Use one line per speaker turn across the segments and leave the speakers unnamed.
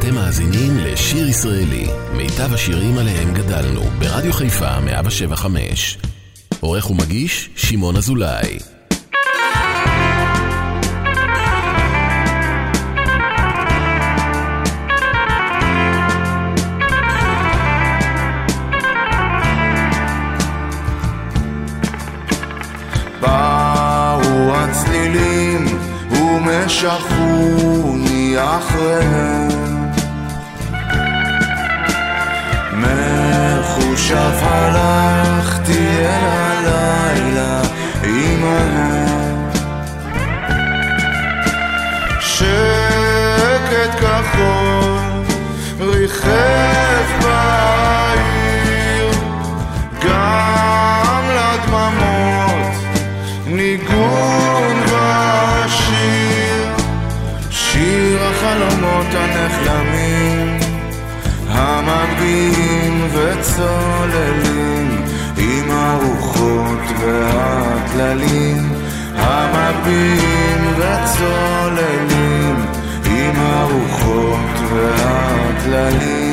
אתם מאזינים לשיר ישראלי, מיטב השירים עליהם גדלנו, ברדיו חיפה 175. עורך ומגיש, שמעון אזולאי.
באו הצלילים ומשכוני אחריהם מחושב הלכתי אל הלילה עמהם שקט כחול ריחף בעיר גם וצוללים עם הרוחות והטללים המגביהים וצוללים עם הרוחות והטללים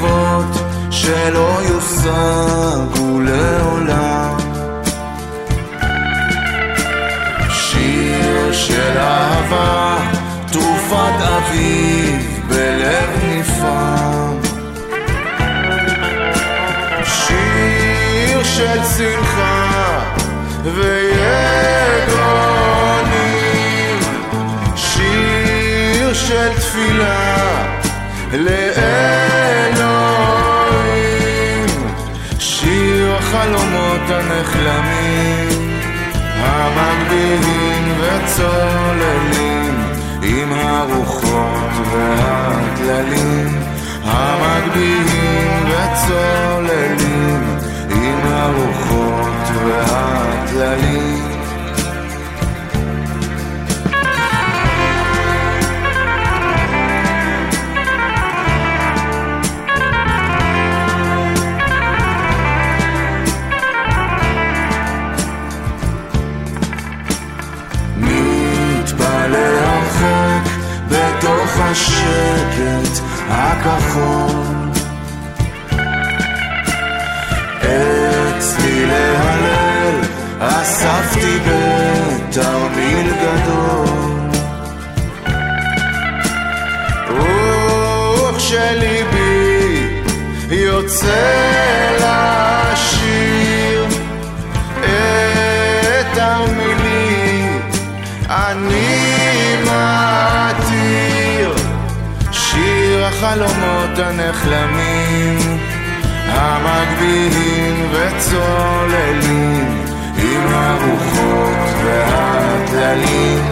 התקוות שלא יושגו לעולם. שיר של אהבה, תרופת אביב בלב נפעם. שיר של שמחה ויגונים. שיר של תפילה וצוללים עם הרוחות והטללים המגביהים וצוללים עם הרוחות והטללים השקט הכחול. אצלי להלל אספתי בתרמיל גדול. וכשליבי יוצא לשיר. את המילים אני שיר החלומות הנחלמים המגביהים וצוללים עם הרוחות והטללים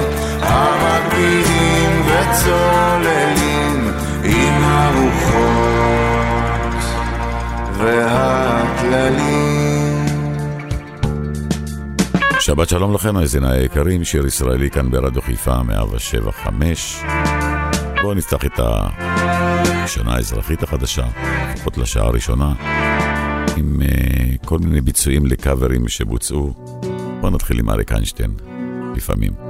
המגביהים וצוללים עם הרוחות והטללים
שבת שלום לכם, מאזיני היקרים, שיר ישראלי כאן ברדיו חיפה 175. בואו נפתח את השנה האזרחית החדשה, לפחות לשעה הראשונה, עם uh, כל מיני ביצועים לקאברים שבוצעו. בואו נתחיל עם אריק איינשטיין, לפעמים.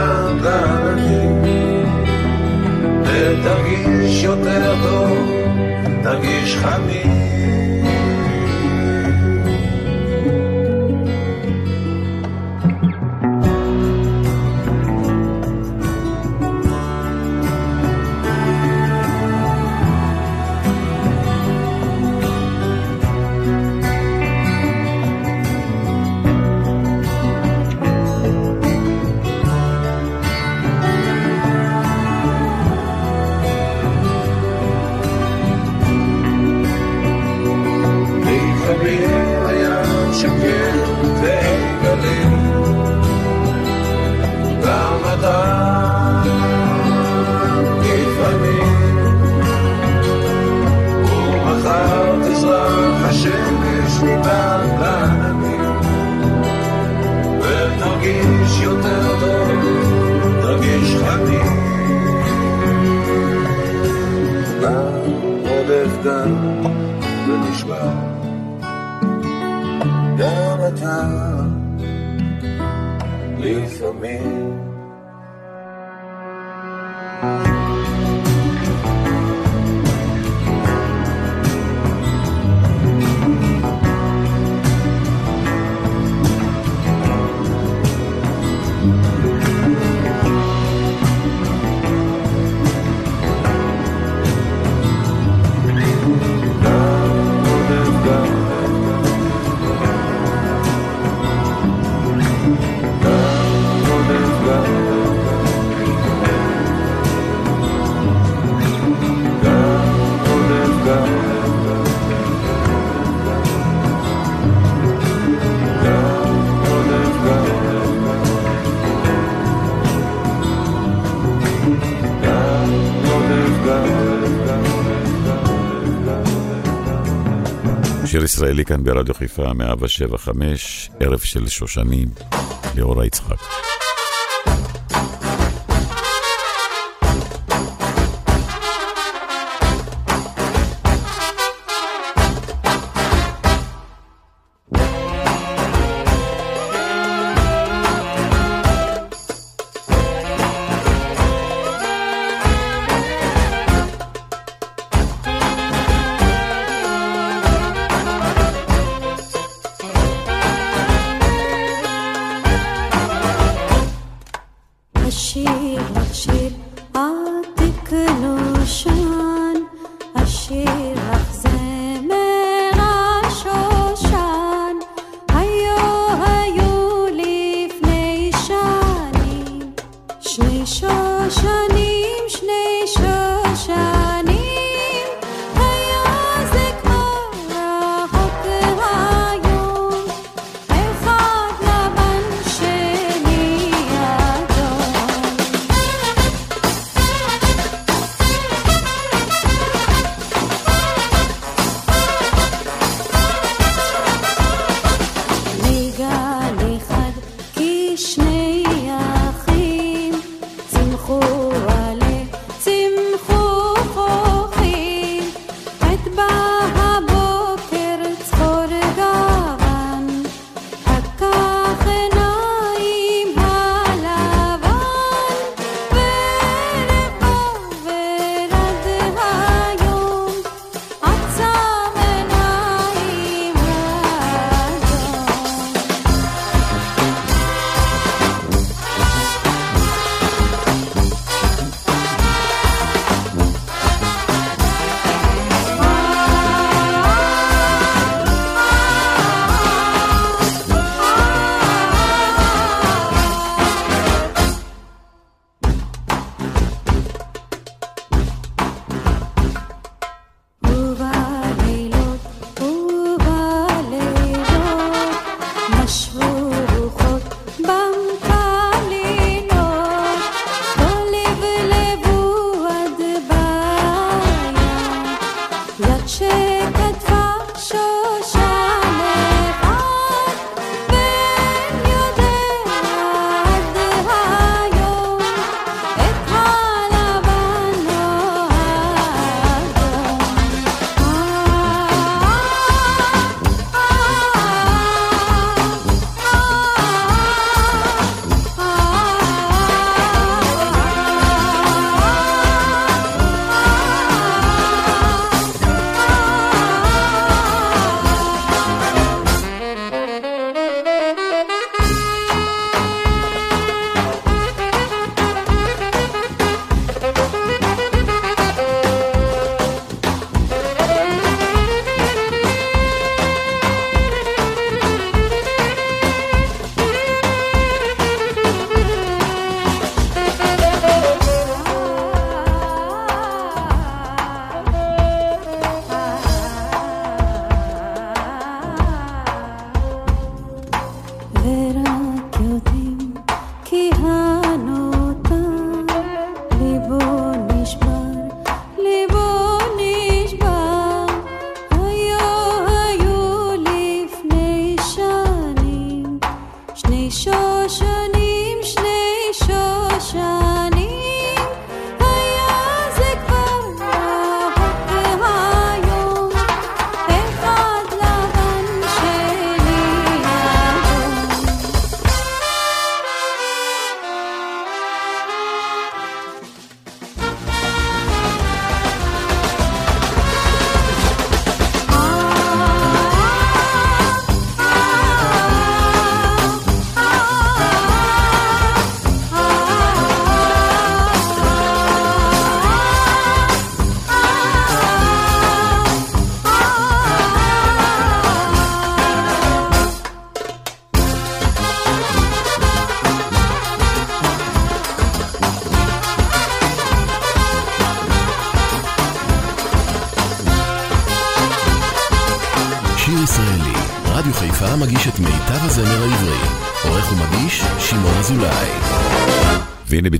לדלקים ותרגיש יותר טוב, תרגיש חמים
הישראלי כאן ברדיו חיפה 107 ערב של שושנים, ליאורה יצחק.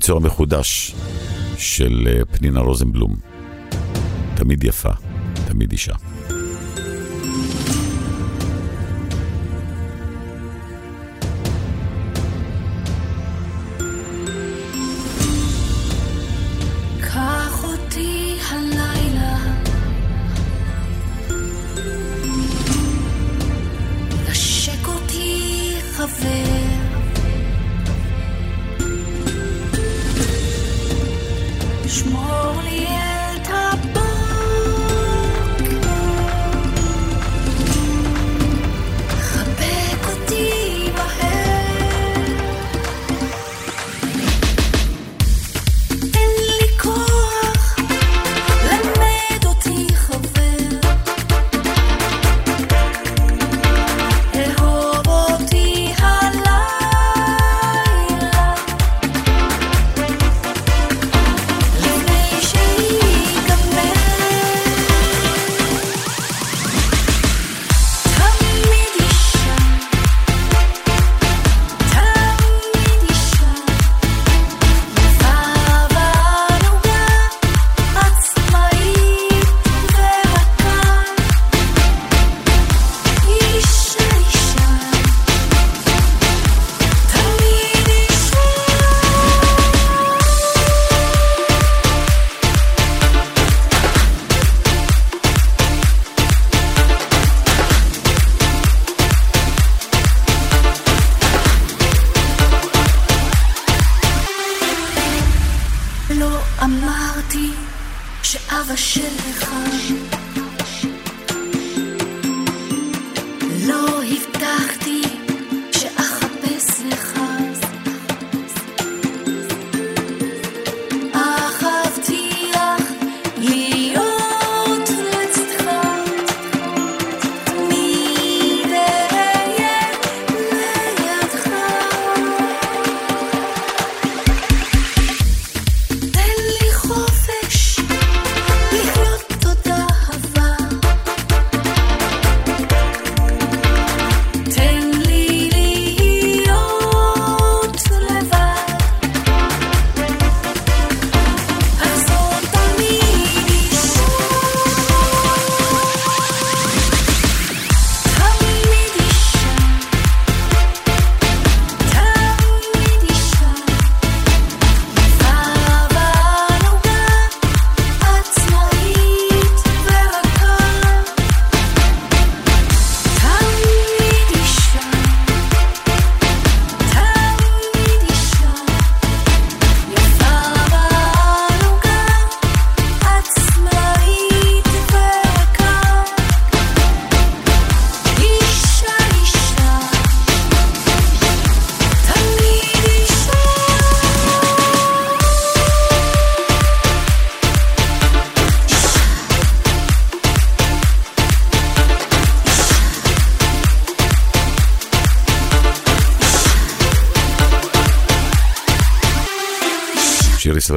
והנה ביצוע מחודש של אה, פנינה רוזנבלום. תמיד יפה, תמיד אישה.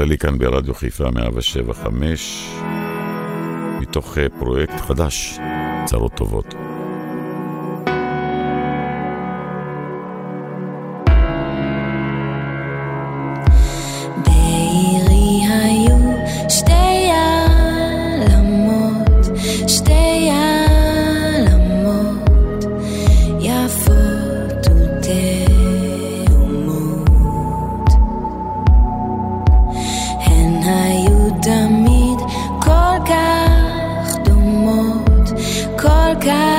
ישראלי כאן ברדיו חיפה 175, מתוך אה, פרויקט חדש, צרות טובות.
cada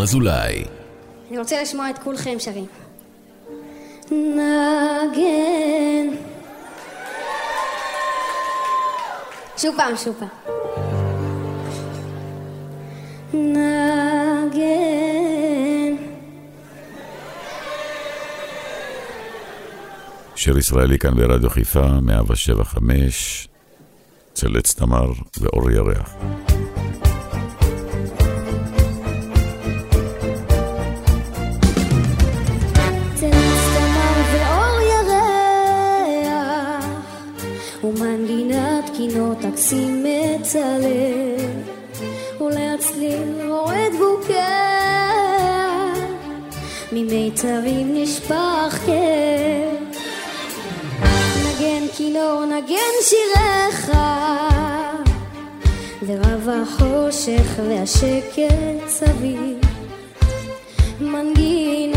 שמעון אזולאי.
אני רוצה לשמוע את כולכם שרים. נגן. שוב פעם, שוב פעם. נגן.
שיר ישראלי כאן ברדיו חיפה, 175, אצל עץ תמר ואור ירח.
תקסים את הלב ולהצליל הורד בוקע ממיתרים נשפך כאב נגן כינור נגן שיריך. ורב החושך והשקט סביב. מנגינותיך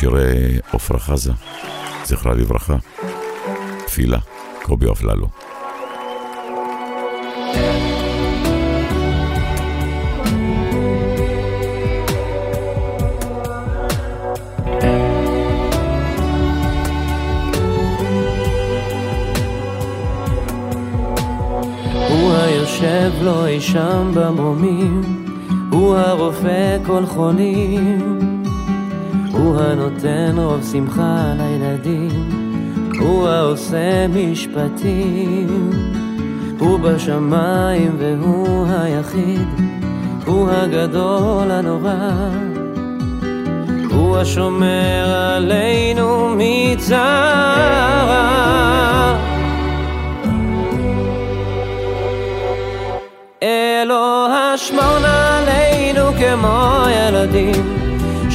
שירי עפרה חזה, זכרה לברכה. תפילה, קובי אפללו.
הוא היושב לו אי שם במרומים, הוא הרופא כל חולים, הוא הנותן רוב שמחה לילדים, הוא העושה משפטים, הוא בשמיים והוא היחיד, הוא הגדול הנורא, הוא השומר עלינו מצרה. אלוה שמור נא עלינו כמו ילדים,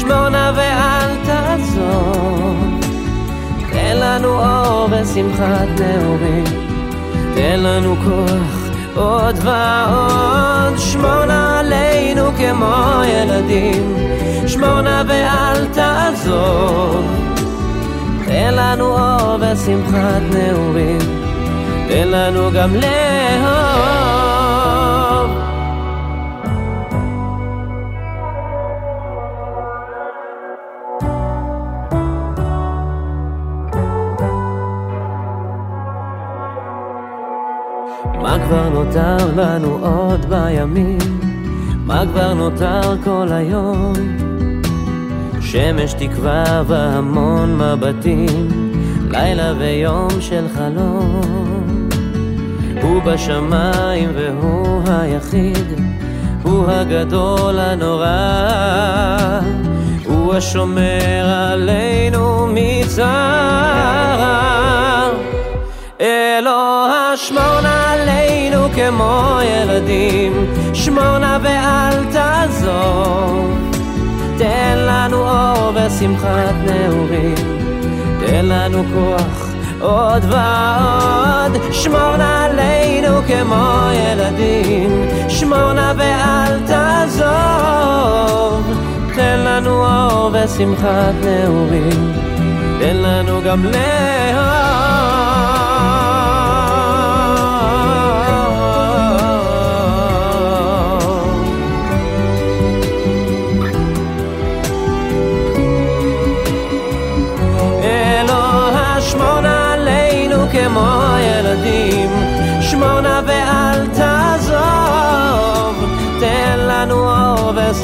שמור נא ואל תעזוב. תן לנו אור ושמחת נעורים, תן לנו כוח עוד ועוד. שמור נא עלינו כמו ילדים, שמור נא ואל תעזוב. תן לנו אור ושמחת נעורים, תן לנו גם לאהוב. כבר נותר לנו עוד בימים? מה כבר נותר כל היום? שמש תקווה והמון מבטים, לילה ויום של חלום. הוא בשמיים והוא היחיד, הוא הגדול הנורא, הוא השומר עלינו מצרה. שמור נא עלינו כמו ילדים, שמור נא ואל תעזוב. תן לנו אור ושמחת נעורים, תן לנו כוח עוד ועוד. שמור נא עלינו כמו ילדים, שמור נא ואל תעזוב. תן לנו אור ושמחת נעורים, תן לנו גם לאהוב.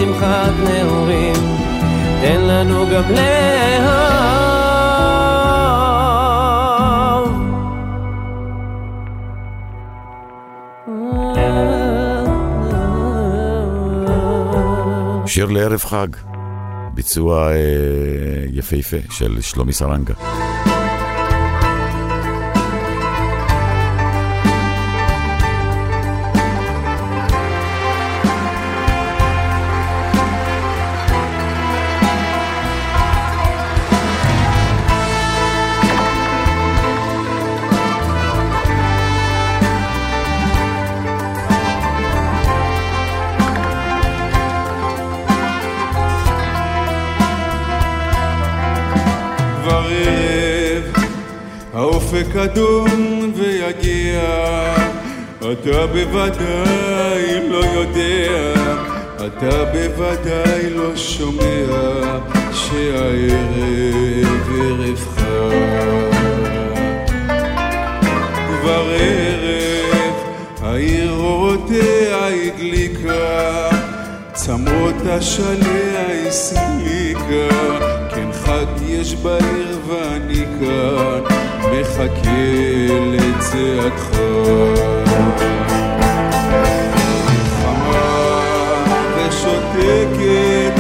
אור ושמחת נעורים, תן לנו גם לאהוב.
שיר לערב חג, ביצוע אה, יפהפה של שלומי סרנגה.
האופק אדום ויגיע, אתה בוודאי לא יודע, אתה בוודאי לא שומע, שהערב ערב חג. כבר ערב, העיר אורותיה הדליקה, צמרות השליה הסליקה, כן חג יש בעיר ואני כאן, מחכה. חמה ושותקת,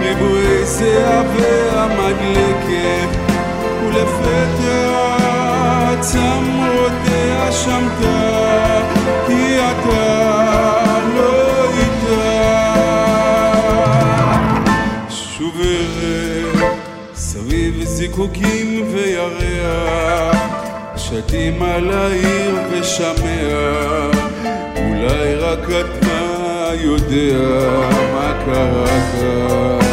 ריבועי זיעה והמדלקת, ולפתע צמרותיה שמטה, כי אתה לא זיקוקים וירח, שתים על העיר ושמע, אולי רק אתה יודע מה קרה כאן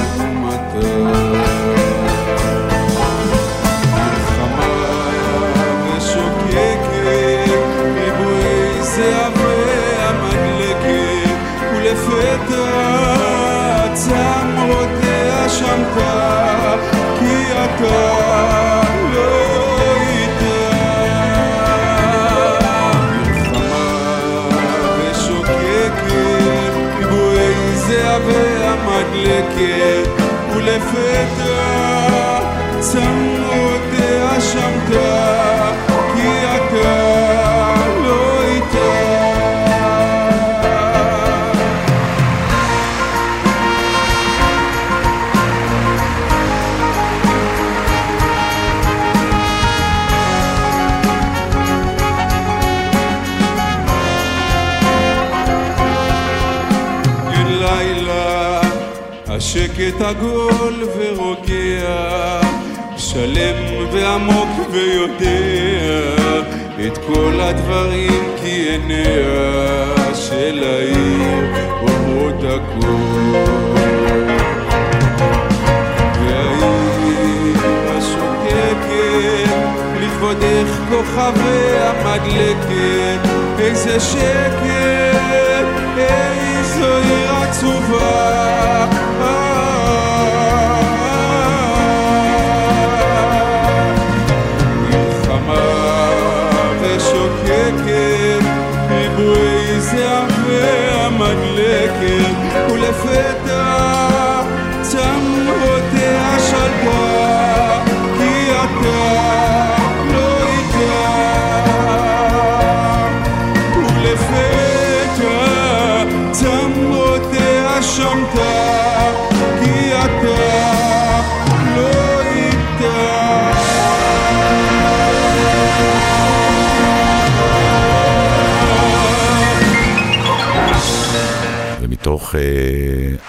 ומתוך אה,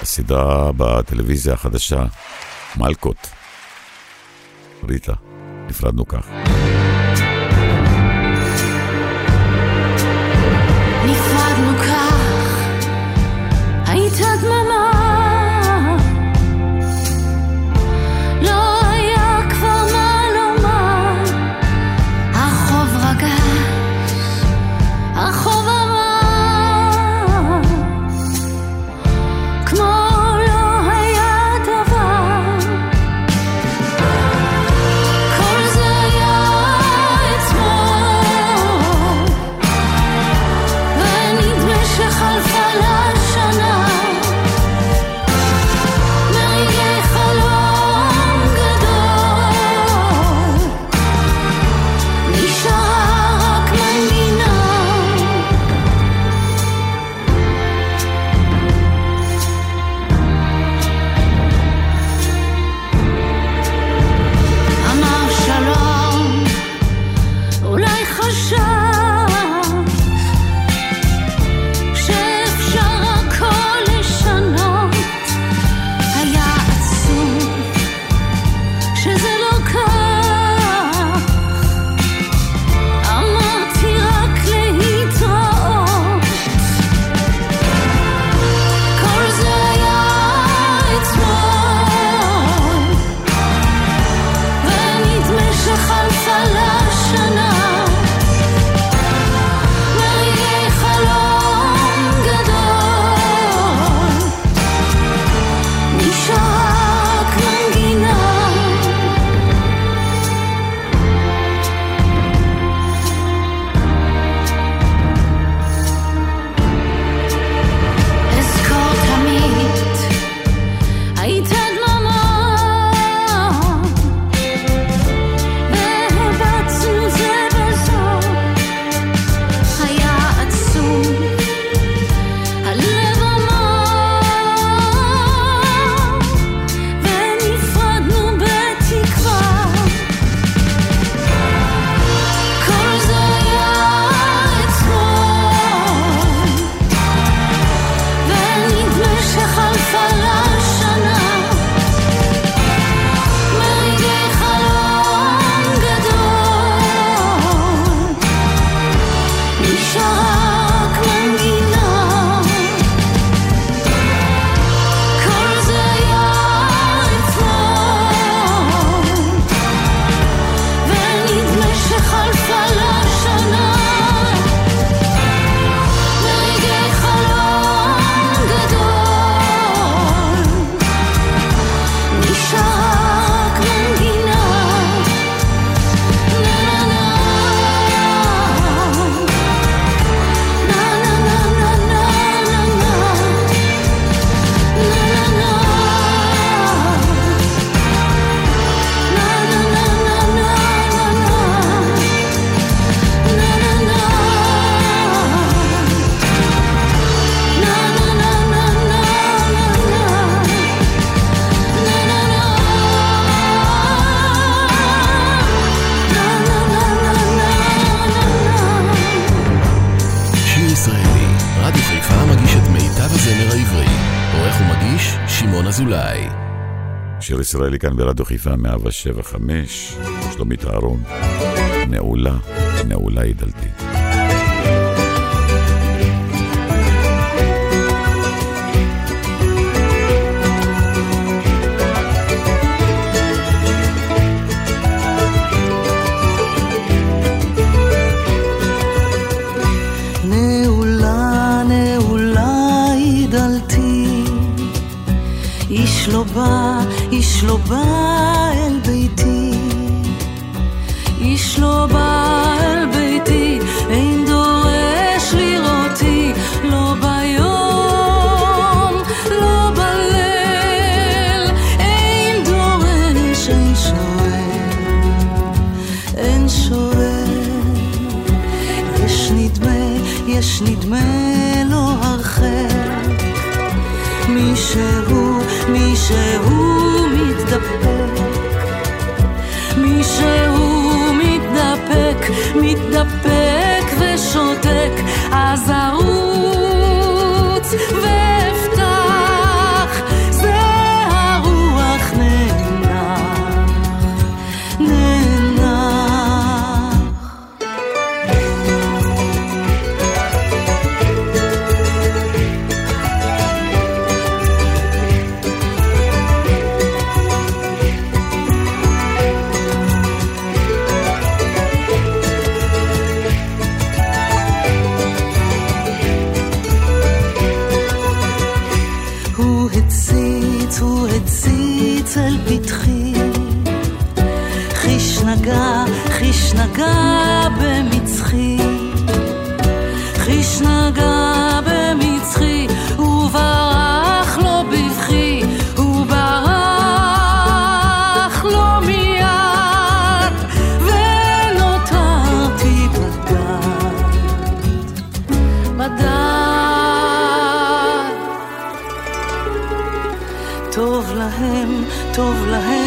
הסדרה בטלוויזיה החדשה, מלקות, ריטה, נפרדנו כך.
הפעם מגיש את מיטב הזמר העברי, עורך
ומגיש שמעון אזולאי.
שיר ישראלי כאן ברדיו חיפה 107 5, שלומית אהרון, נעולה, נעולה היא דלתית.
איש לא בא, איש לא בא אל ביתי. איש לא בא אל ביתי, אין דורש לראותי, לא ביום, לא בליל, אין דורש, אין שואל, אין שואל. יש נדמה, יש נדמה לו הרחק, מישהו מישהו מתדפק, מישהו מתדפק, מתדפק ושותק, אז ארוץ הוא הציץ אל פתחי. חיש נגע, חיש נגע במצחי. חיש נגע טוב להם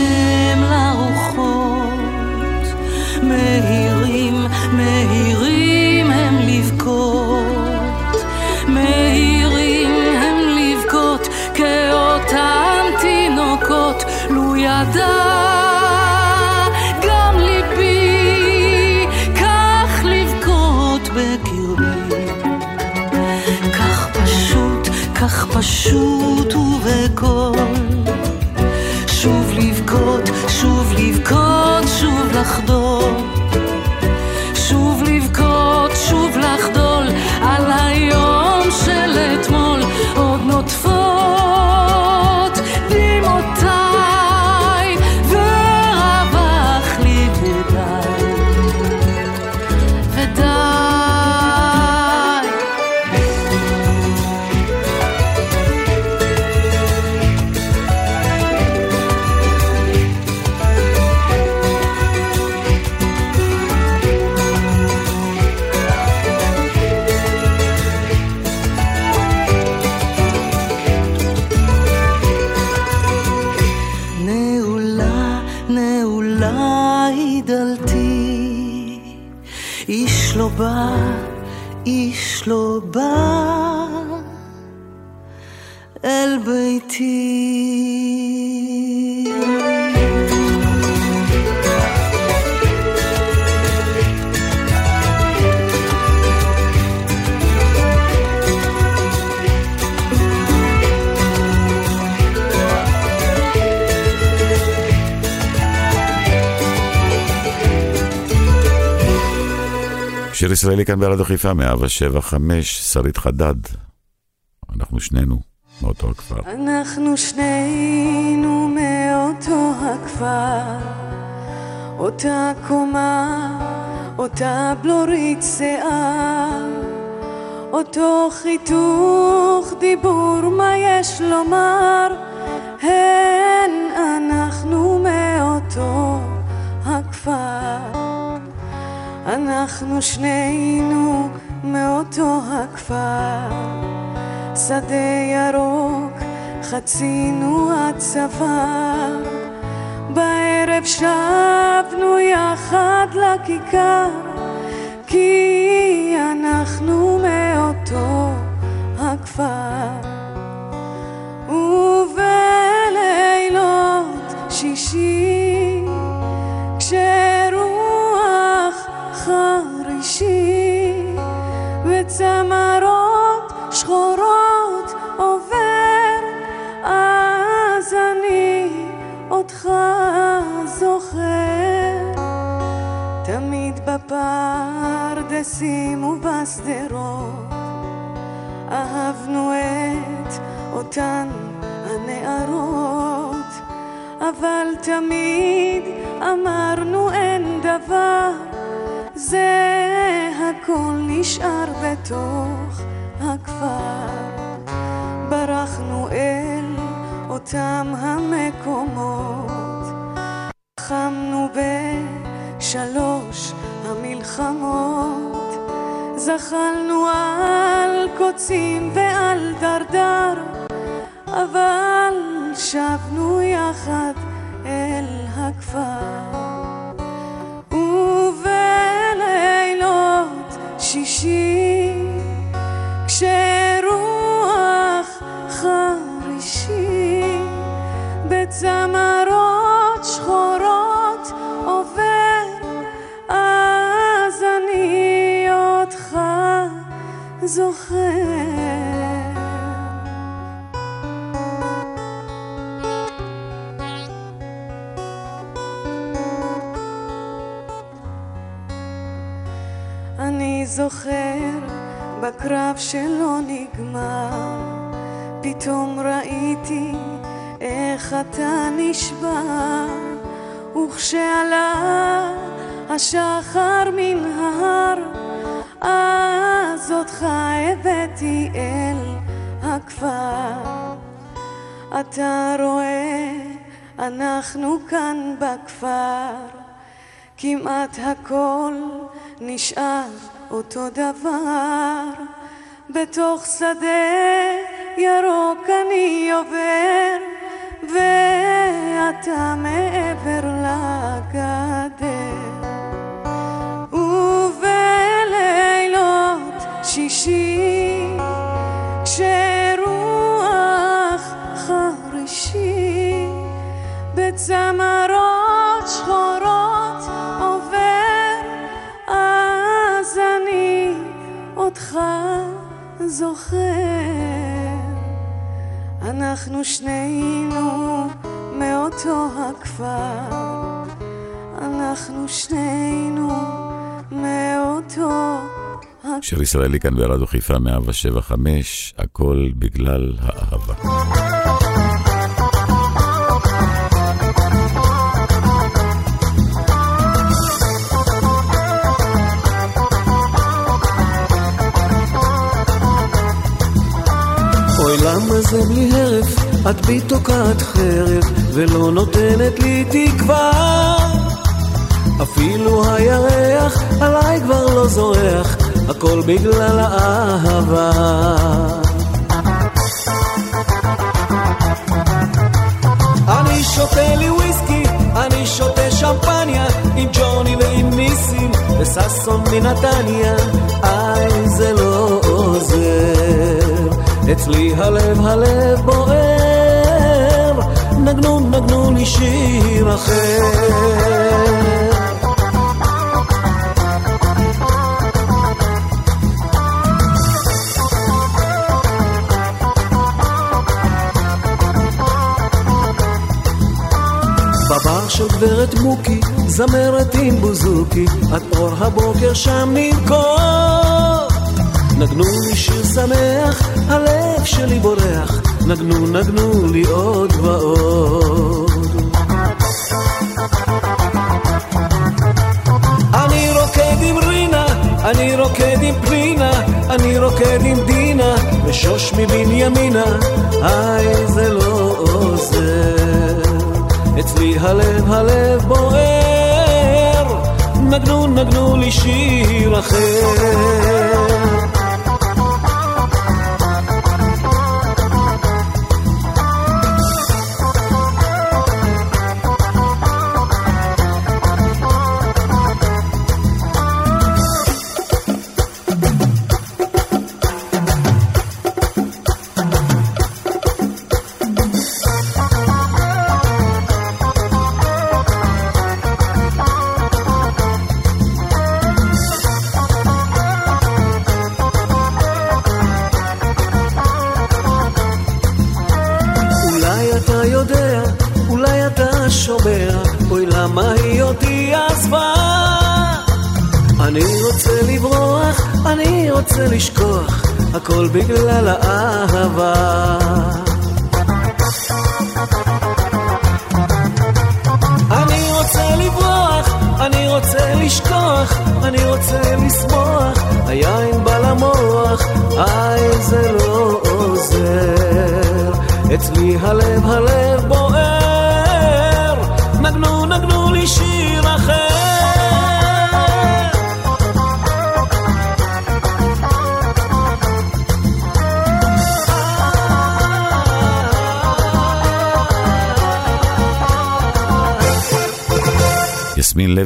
איש לא בא, איש לא בא אל ביתי.
שיר ישראלי כאן ברדיו חיפה 175, שרית חדד. אנחנו שנינו מאותו הכפר.
אנחנו שנינו מאותו הכפר, אותה קומה, אותה בלורית שיער, אותו חיתוך דיבור, מה יש לומר? הן אנחנו מאותו הכפר. אנחנו שנינו מאותו הכפר, שדה ירוק חצינו הצבא בערב שבנו יחד לכיכר, כי אנחנו מאותו הכפר. ובלילות שישי, כש...
חרישי וצמרות שחורות עובר אז אני אותך זוכר. תמיד בפרדסים ובשדרות אהבנו את אותן הנערות אבל תמיד אמרנו אין דבר זה הכל נשאר בתוך הכפר. ברחנו אל אותם המקומות. לחמנו בשלוש המלחמות. זחלנו על קוצים ועל דרדר אבל שבנו יחד אל הכפר זוכר. אני זוכר בקרב שלא נגמר, פתאום ראיתי איך אתה נשבר, וכשעלה השחר מן ההר, אז אותך הבאתי אל הכפר. אתה רואה, אנחנו כאן בכפר, כמעט הכל נשאר אותו דבר. בתוך שדה ירוק אני עובר, ואתה מעבר לגדר.
ישראלי כאן ברדיו חיפה 175, הכל בגלל האהבה.
אוי למה זה בלי הרף, את בי תוקעת חרב, ולא נותנת לי תקווה. אפילו הירח עליי כבר לא זורח, הכל בגלל האהבה. אני שותה לי וויסקי, אני שותה שמפניה, עם ג'וני ועם ניסים, וששון מנתניה, איי זה לא עוזר. אצלי הלב הלב בוער, נגנו נגנו לי שיר אחר. של גברת מוקי, זמרת עם בוזוקי, עד אור הבוקר שם נרקוד. נגנו לי שיר שמח, הלב שלי בורח, נגנו נגנו לי עוד ועוד. אני רוקד עם רינה, אני רוקד עם פרינה, אני רוקד עם דינה, ושוש מבנימינה, איי זה לא עוזר. אצלי הלב הלב בוער, נגנו נגנו לי שיר אחר.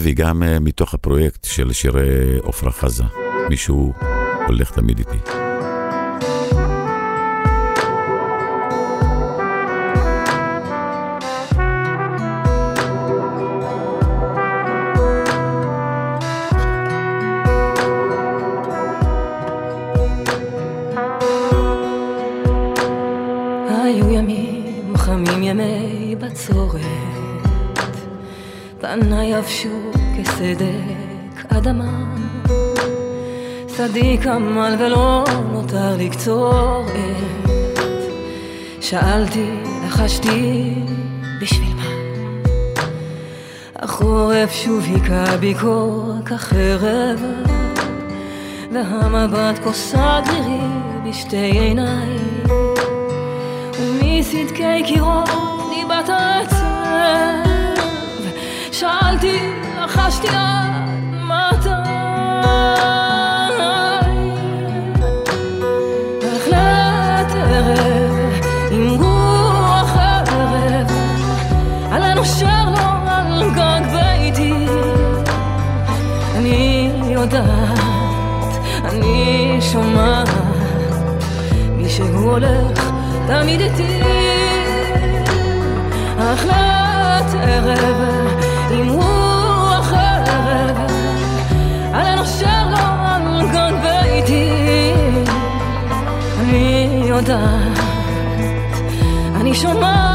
יסמין לוי, גם אה, מתוך הפרויקט של שירי עפרה חזה. מישהו הולך תמיד איתי.
שדי כמל ולא נותר לי קצורת. שאלתי, לחשתי, בשביל מה? החורף שוב היכה בי כה כחרב, והמבט כוסה דרירי בשתי עיניי. ומסדקי קירות ניבט העצב שאלתי, לחשתי עד תמיד איתי. ערב אני שומעת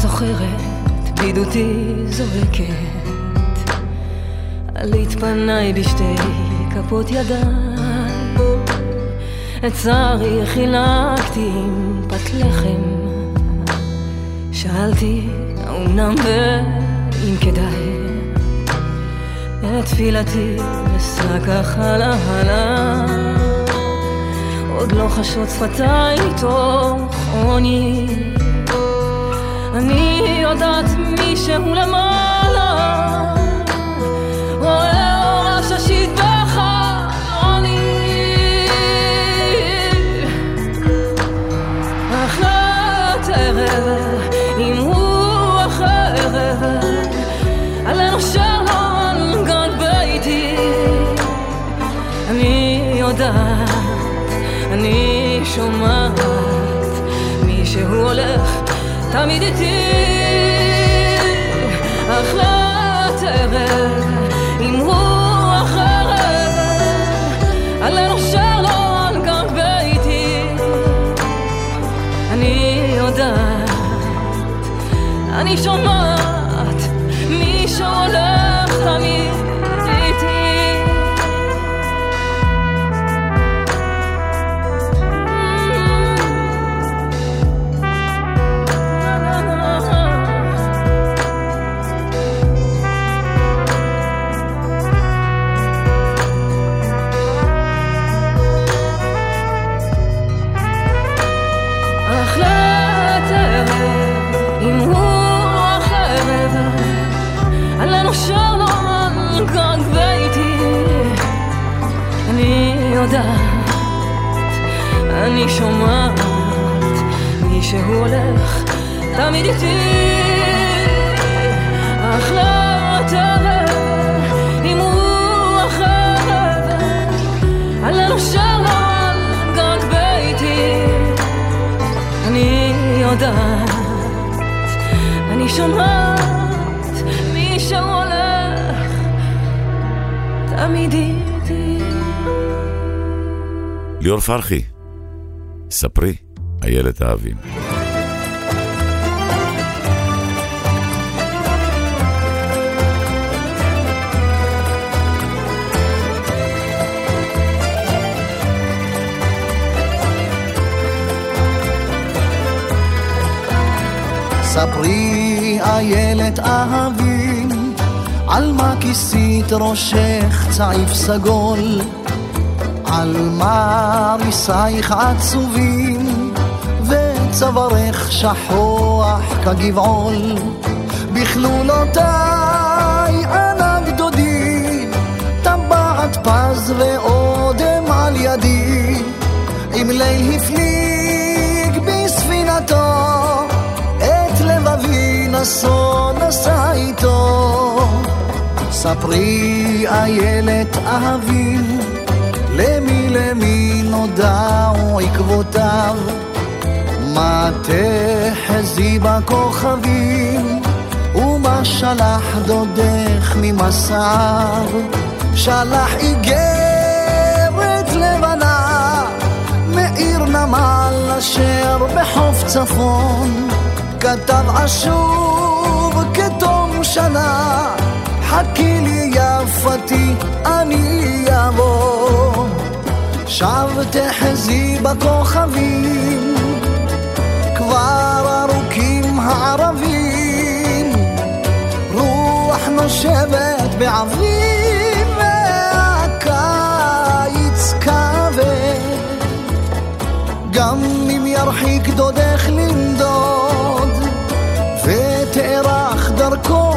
זוכרת בדידותי זורקת. עלית פניי בשתי כפות ידיי. את צערי חילקתי עם פת לחם. שאלתי האומנם ואם כדאי? את תפילתי אשא ככה להלה עוד לא חשות שפתיי מתוך עוני אני יודעת מישהו למעלה. אני שומעת תמיד איתי. החלט ערב עם רוח ערב על גג ביתי אני יודעת, אני שומעת יודעת, אני שומעת מישהו הולך תמיד איתי. החלט ערב עם רוח ערב עלינו שר לו על גג ביתי אני יודעת, אני שומעת מישהו הולך תמיד איתי.
ליאור פרחי, ספרי, איילת האבים.
ספרי איילת אהבים, על מה כיסית ראשך צעיף סגול, על מה ריסייך עצובים, וצווארך שחוח כגבעול, בכלולותיי ענק דודי, טבעת פז ואודם על ידי, עם ליל הפליג בספינתו. לבבי נשוא נשא איתו. ספרי איילת אהבים, למי למי נודעו עקבותיו. מה תחזי בכוכבים, ומה שלח דודך ממסעיו. שלח איגרת לבנה, מעיר נמל אשר בחוף צפון. כתב עשוב כתום שנה, חכי לי יפתי, אני אבוא. שב תחזי בכוכבים, כבר ארוכים הערבים, רוח נושבת בעבים והקיץ כבד. גם אם ירחיק דודך לנדוד ותארך דרכו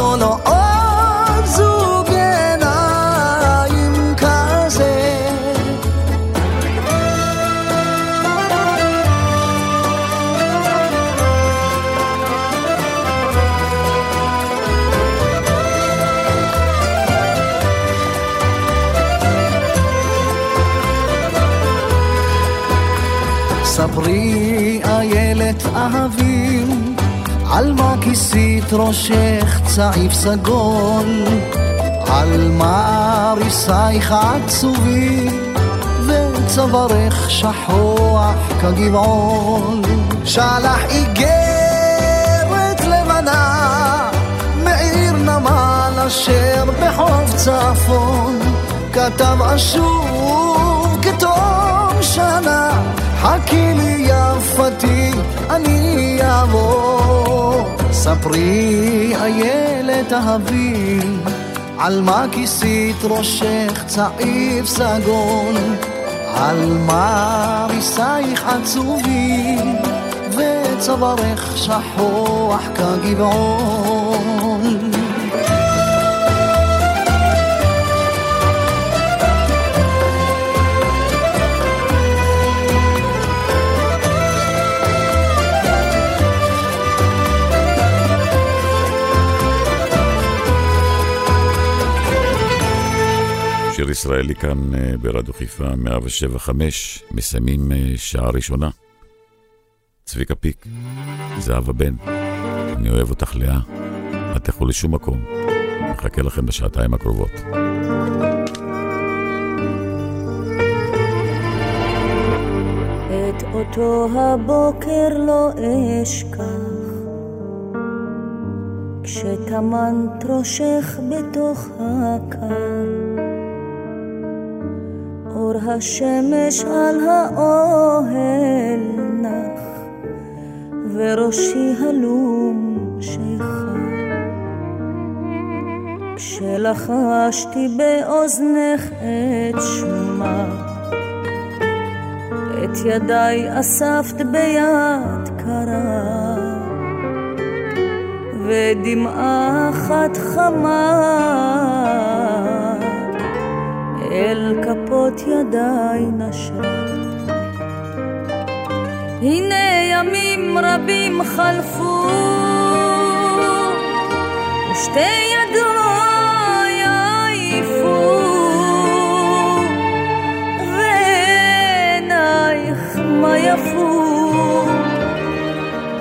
יוכל למצוא לו עוד זוג עיניים כזה. ספרי איילת אהבים, על מה כיסית ראשך צעיף סגול, על מה ריסייך עצובים, וצווארך שחוח כגבעול. שלח איגרת לבנה, מעיר נמל אשר בחוף צפון, כתב אשור כתום שנה. חכי לי יפתי, אני אבוא. ספרי איילת אהבי, על מה כיסית ראשך צעיף סגול, על מה ריסייך עצובים, וצווארך שחוח כגבעול.
ישראלי כאן אה, ברדיו חיפה 175, מסיימים אה, שעה ראשונה. צביקה פיק, זהבה בן, אני אוהב אותך לאה, אל תלכו לשום מקום, מחכה לכם בשעתיים הקרובות.
את אותו הבוקר לא אשכח, כשטמנת ראשך בתוך הקר. אור השמש על האוהל נח, וראשי הלום שחר. כשלחשתי באוזנך את שמה, את ידיי אספת ביד קרה, ודמעה אחת חמה ואל כפות ידיי נשק. הנה ימים רבים חלפו, ושתי ידיי עייפו, ועינייך מה יפו,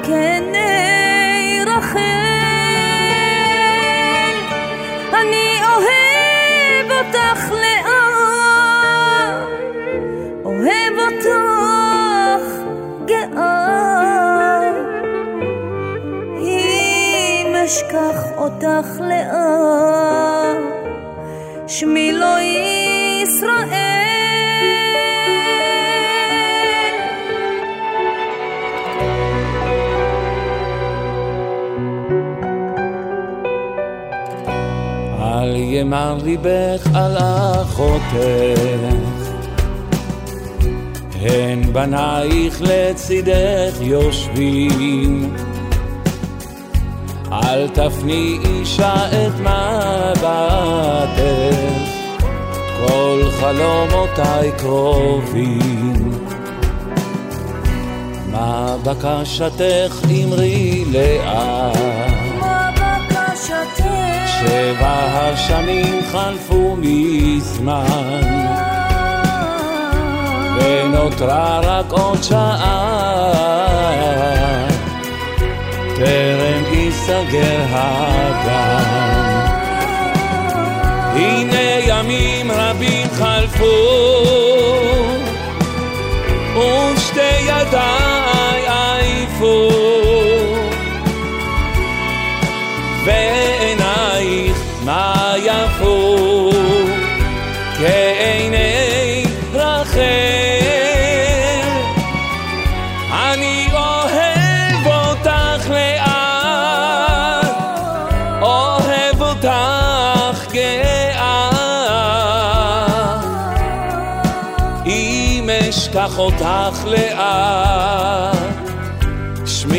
כעיני רחל.
אני אוהב אותך לאט אותך לאט, שמי לא ישראל.
על ימר ליבך על אחותך, הן בנייך לצידך יושבים. אל תפני אישה את מבטך, כל חלומותיי קרובים. מה בקשתך אמרי לאט?
מה בקשתך?
שבע השנים חלפו מזמן, ונותרה רק עוד שעה, טרם ייסגר הגן. הנה ימים רבים חלפו, ושתי ידיי עייפו. ועינייך מה יפו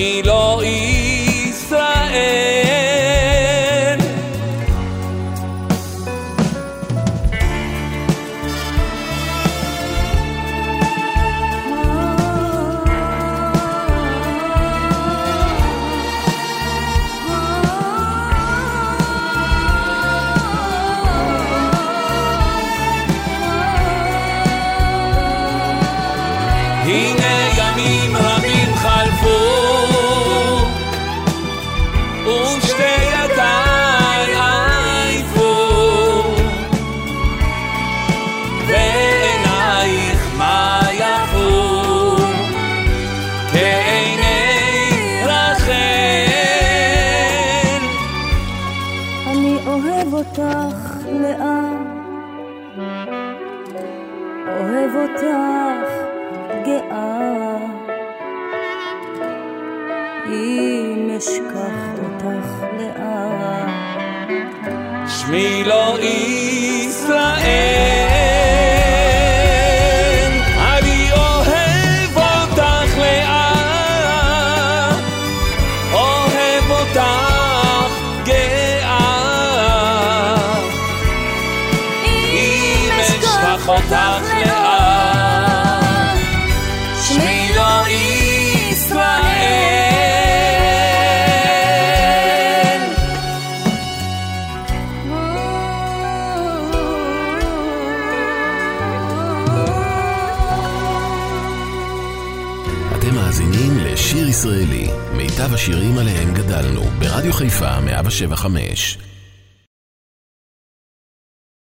שמי